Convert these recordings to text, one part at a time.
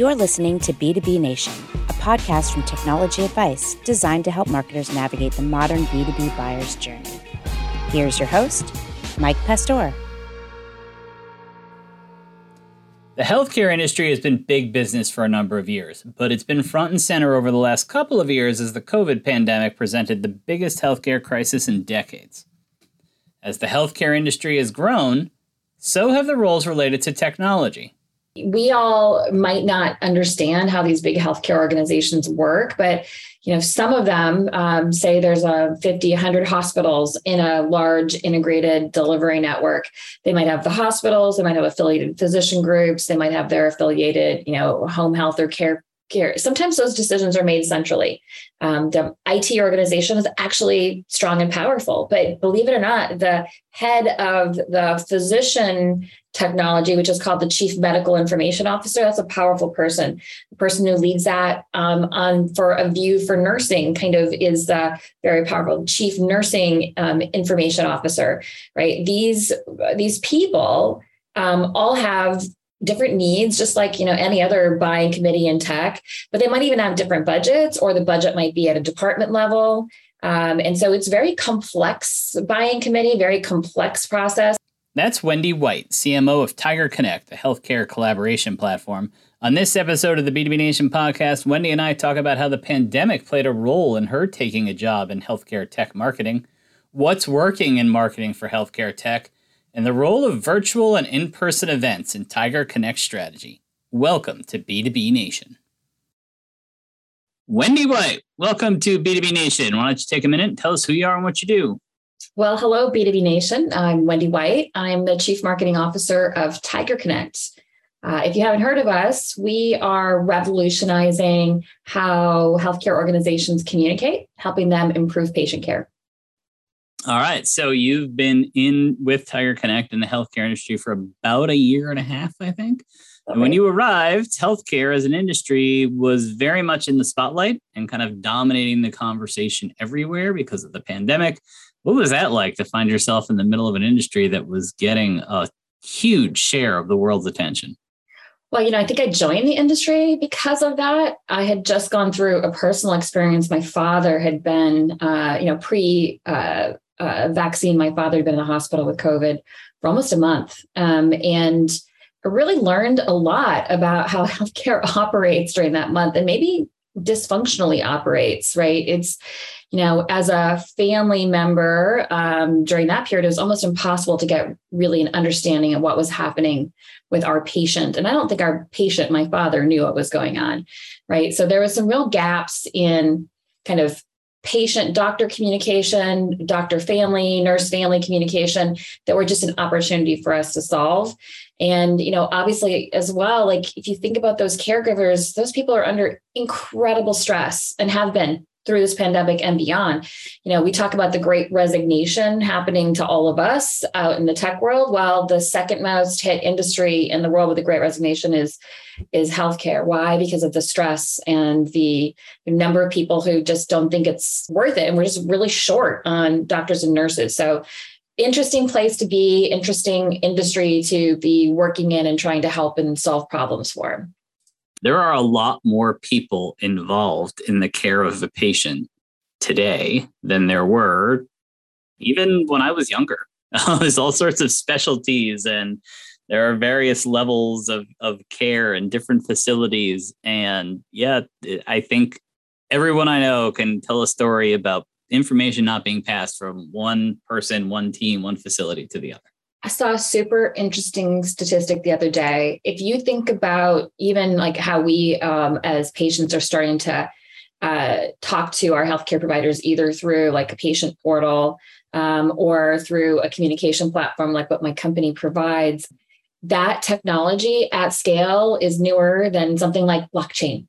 You're listening to B2B Nation, a podcast from Technology Advice designed to help marketers navigate the modern B2B buyer's journey. Here's your host, Mike Pastor. The healthcare industry has been big business for a number of years, but it's been front and center over the last couple of years as the COVID pandemic presented the biggest healthcare crisis in decades. As the healthcare industry has grown, so have the roles related to technology. We all might not understand how these big healthcare organizations work, but you know some of them um, say there's a 50 100 hospitals in a large integrated delivery network. They might have the hospitals they might have affiliated physician groups they might have their affiliated you know home health or care care. Sometimes those decisions are made centrally. Um, the IT organization is actually strong and powerful, but believe it or not, the head of the physician technology, which is called the chief medical information officer, that's a powerful person. The person who leads that um, on for a view for nursing kind of is uh, very powerful. Chief nursing um, information officer, right? These these people um, all have different needs just like you know any other buying committee in tech but they might even have different budgets or the budget might be at a department level. Um, and so it's very complex buying committee very complex process. That's wendy white cmo of tiger connect a healthcare collaboration platform. On this episode of the b2b nation podcast wendy and i talk about how the pandemic played a role in her taking a job in healthcare tech marketing. What's working in marketing for healthcare tech and the role of virtual and in person events in Tiger Connect strategy. Welcome to B2B Nation. Wendy White, welcome to B2B Nation. Why don't you take a minute and tell us who you are and what you do? Well, hello, B2B Nation. I'm Wendy White. I'm the Chief Marketing Officer of Tiger Connect. Uh, if you haven't heard of us, we are revolutionizing how healthcare organizations communicate, helping them improve patient care. All right. So you've been in with Tiger Connect in the healthcare industry for about a year and a half, I think. Okay. And when you arrived, healthcare as an industry was very much in the spotlight and kind of dominating the conversation everywhere because of the pandemic. What was that like to find yourself in the middle of an industry that was getting a huge share of the world's attention? Well, you know, I think I joined the industry because of that. I had just gone through a personal experience. My father had been, uh, you know, pre uh, uh, vaccine. My father had been in the hospital with COVID for almost a month. Um, and I really learned a lot about how healthcare operates during that month and maybe dysfunctionally operates, right? It's, you know, as a family member um, during that period, it was almost impossible to get really an understanding of what was happening with our patient. And I don't think our patient, my father, knew what was going on, right? So there was some real gaps in kind of patient doctor communication, doctor family, nurse family communication that were just an opportunity for us to solve. And, you know, obviously as well, like if you think about those caregivers, those people are under incredible stress and have been through this pandemic and beyond. You know, we talk about the great resignation happening to all of us out in the tech world, while the second most hit industry in the world with the great resignation is is healthcare. Why? Because of the stress and the number of people who just don't think it's worth it. And we're just really short on doctors and nurses. So interesting place to be, interesting industry to be working in and trying to help and solve problems for there are a lot more people involved in the care of a patient today than there were even when I was younger. There's all sorts of specialties and there are various levels of, of care and different facilities. And yeah, I think everyone I know can tell a story about information not being passed from one person, one team, one facility to the other. I saw a super interesting statistic the other day. If you think about even like how we um, as patients are starting to uh, talk to our healthcare providers either through like a patient portal um, or through a communication platform like what my company provides, that technology at scale is newer than something like blockchain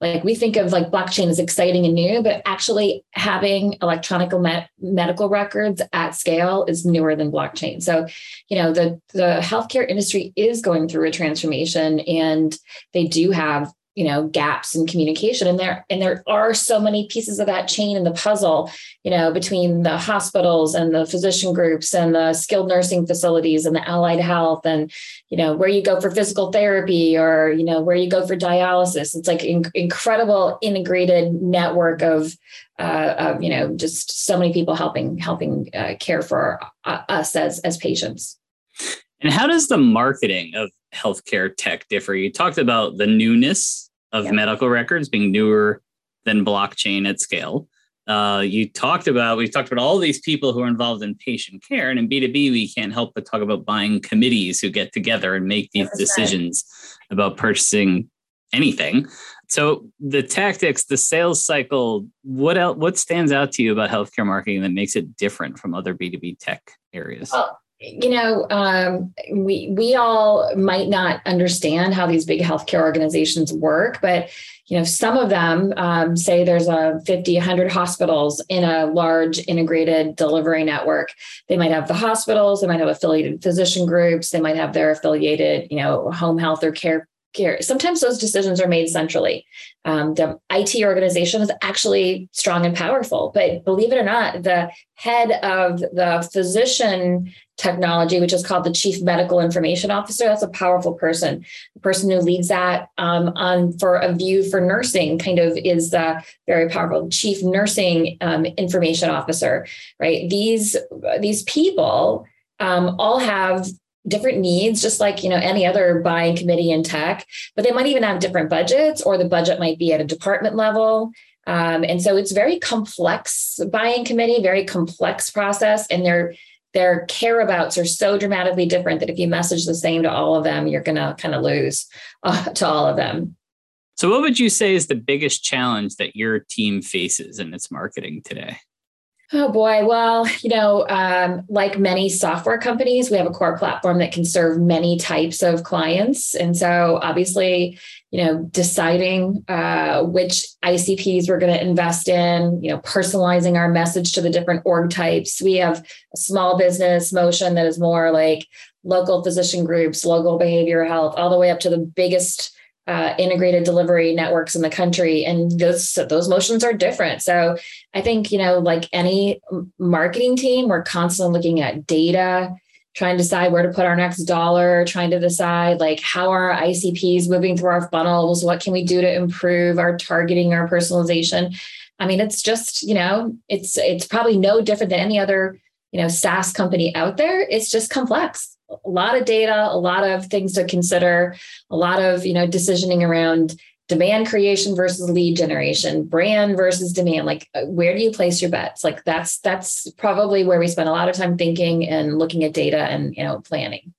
like we think of like blockchain as exciting and new but actually having electronic med- medical records at scale is newer than blockchain. So you know the the healthcare industry is going through a transformation and they do have you know gaps in communication. And there and there are so many pieces of that chain in the puzzle you know between the hospitals and the physician groups and the skilled nursing facilities and the allied health and you know where you go for physical therapy or you know where you go for dialysis. It's like in, incredible integrated network of uh, of you know just so many people helping helping uh, care for uh, us as as patients. And how does the marketing of healthcare tech differ? You talked about the newness of yeah. medical records being newer than blockchain at scale. Uh, you talked about we've talked about all these people who are involved in patient care, and in B two B, we can't help but talk about buying committees who get together and make these decisions right. about purchasing anything. So the tactics, the sales cycle, what else? What stands out to you about healthcare marketing that makes it different from other B two B tech areas? Well, you know, um, we we all might not understand how these big healthcare organizations work, but you know, some of them um, say there's a 50, 100 hospitals in a large integrated delivery network. They might have the hospitals, they might have affiliated physician groups, they might have their affiliated, you know, home health or care care. Sometimes those decisions are made centrally. Um, the IT organization is actually strong and powerful, but believe it or not, the head of the physician technology, which is called the chief medical information officer, that's a powerful person. The person who leads that um, on for a view for nursing kind of is the very powerful chief nursing um, information officer, right? These these people um, all have different needs just like you know any other buying committee in tech but they might even have different budgets or the budget might be at a department level. Um, and so it's very complex buying committee very complex process and their their care abouts are so dramatically different that if you message the same to all of them you're going to kind of lose uh, to all of them. So what would you say is the biggest challenge that your team faces in its marketing today Oh boy. Well, you know, um, like many software companies, we have a core platform that can serve many types of clients. And so obviously, you know, deciding uh, which ICPs we're going to invest in, you know, personalizing our message to the different org types. We have a small business motion that is more like local physician groups, local behavioral health, all the way up to the biggest uh, integrated delivery networks in the country and those those motions are different so i think you know like any marketing team we're constantly looking at data trying to decide where to put our next dollar trying to decide like how are icps moving through our funnels what can we do to improve our targeting our personalization i mean it's just you know it's it's probably no different than any other you know SaaS company out there. It's just complex. A lot of data, a lot of things to consider, a lot of you know decisioning around demand creation versus lead generation, brand versus demand. Like uh, where do you place your bets? Like that's that's probably where we spend a lot of time thinking and looking at data and you know planning.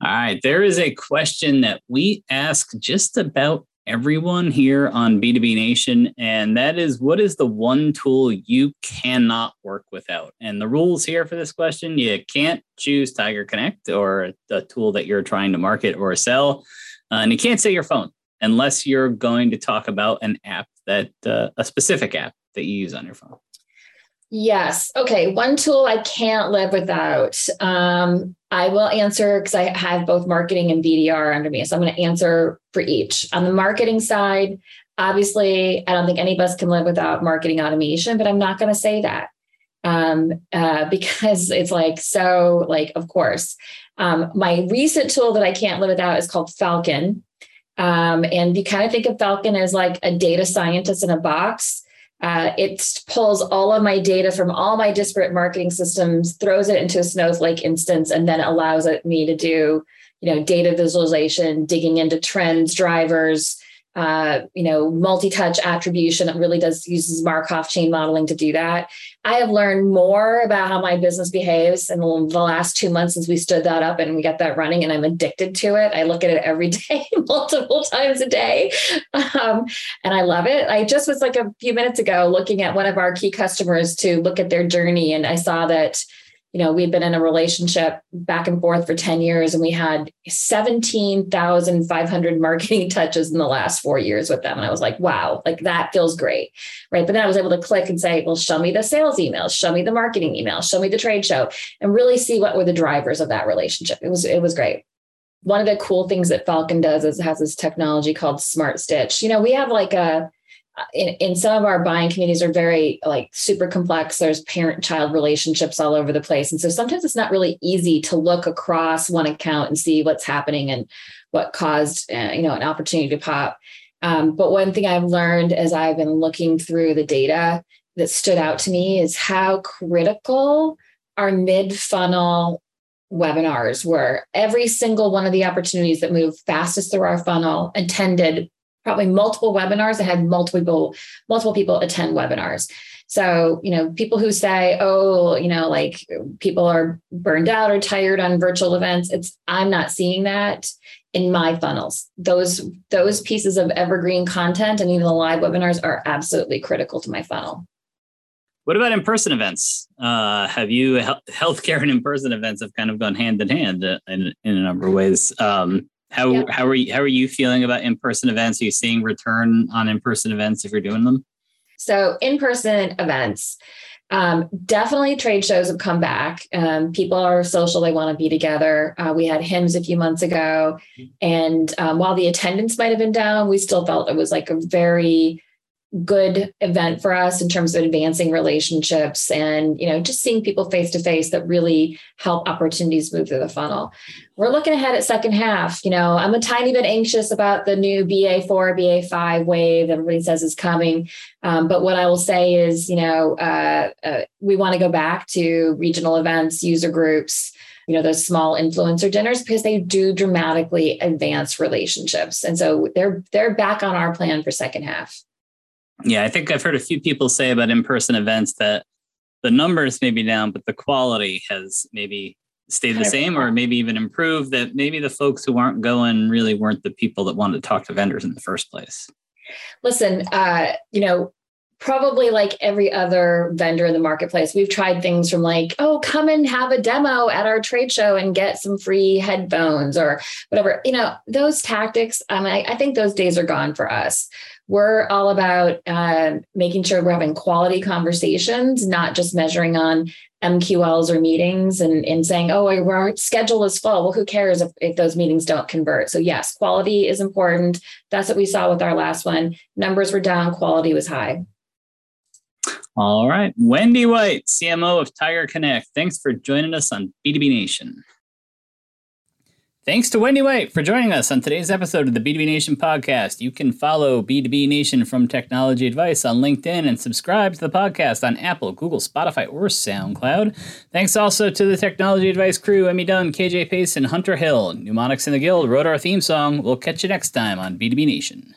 All right, there is a question that we ask just about everyone here on B2B Nation. And that is what is the one tool you cannot work without? And the rules here for this question you can't choose Tiger Connect or the tool that you're trying to market or sell. Uh, and you can't say your phone unless you're going to talk about an app that, uh, a specific app that you use on your phone. Yes. Okay. One tool I can't live without. Um, I will answer because I have both marketing and BDR under me. So I'm going to answer for each. On the marketing side, obviously, I don't think any of us can live without marketing automation, but I'm not going to say that um, uh, because it's like so, like, of course. Um, my recent tool that I can't live without is called Falcon. Um, and you kind of think of Falcon as like a data scientist in a box uh, it pulls all of my data from all my disparate marketing systems, throws it into a Snowflake instance, and then allows me to do, you know, data visualization, digging into trends, drivers, uh, you know, multi-touch attribution. It really does uses Markov chain modeling to do that. I have learned more about how my business behaves in the last two months since we stood that up and we got that running, and I'm addicted to it. I look at it every day, multiple times a day, um, and I love it. I just was like a few minutes ago looking at one of our key customers to look at their journey, and I saw that you know, we've been in a relationship back and forth for 10 years and we had 17,500 marketing touches in the last four years with them. And I was like, wow, like that feels great. Right. But then I was able to click and say, well, show me the sales emails, show me the marketing emails, show me the trade show, and really see what were the drivers of that relationship. It was, it was great. one of the cool things that Falcon does is has this technology called Smart Stitch. You know, we have like a in, in some of our buying communities are very like super complex. There's parent child relationships all over the place. And so sometimes it's not really easy to look across one account and see what's happening and what caused, uh, you know, an opportunity to pop. Um, but one thing I've learned as I've been looking through the data that stood out to me is how critical our mid funnel webinars were. Every single one of the opportunities that moved fastest through our funnel attended probably multiple webinars. I had multiple people, multiple people attend webinars. So, you know, people who say, oh, you know, like people are burned out or tired on virtual events, it's I'm not seeing that in my funnels. Those those pieces of evergreen content and even the live webinars are absolutely critical to my funnel. What about in-person events? Uh, have you healthcare and in-person events have kind of gone hand in hand in, in a number of ways? Um, how yeah. how are you how are you feeling about in person events? Are you seeing return on in person events if you're doing them? So in person events, um, definitely trade shows have come back. Um, people are social; they want to be together. Uh, we had HIMSS a few months ago, and um, while the attendance might have been down, we still felt it was like a very good event for us in terms of advancing relationships and you know just seeing people face to face that really help opportunities move through the funnel. We're looking ahead at second half you know i'm a tiny bit anxious about the new ba4 ba5 wave everybody says is coming. Um, but what i will say is you know uh, uh, we want to go back to regional events user groups you know those small influencer dinners because they do dramatically advance relationships. And so they're they're back on our plan for second half yeah, I think I've heard a few people say about in person events that the numbers may be down, but the quality has maybe stayed the same or maybe even improved. That maybe the folks who aren't going really weren't the people that wanted to talk to vendors in the first place. Listen, uh, you know, probably like every other vendor in the marketplace, we've tried things from like, oh, come and have a demo at our trade show and get some free headphones or whatever. You know, those tactics, um, I, I think those days are gone for us we're all about uh, making sure we're having quality conversations, not just measuring on MQLs or meetings and, and saying, oh, our schedule is full. Well, who cares if, if those meetings don't convert? So, yes, quality is important. That's what we saw with our last one. Numbers were down, quality was high. All right. Wendy White, CMO of Tiger Connect. Thanks for joining us on B2B Nation. Thanks to Wendy White for joining us on today's episode of the B2B Nation podcast. You can follow B2B Nation from Technology Advice on LinkedIn and subscribe to the podcast on Apple, Google, Spotify, or SoundCloud. Thanks also to the Technology Advice crew, Emmy Dunn, KJ Pace, and Hunter Hill. Mnemonics in the Guild wrote our theme song. We'll catch you next time on B2B Nation.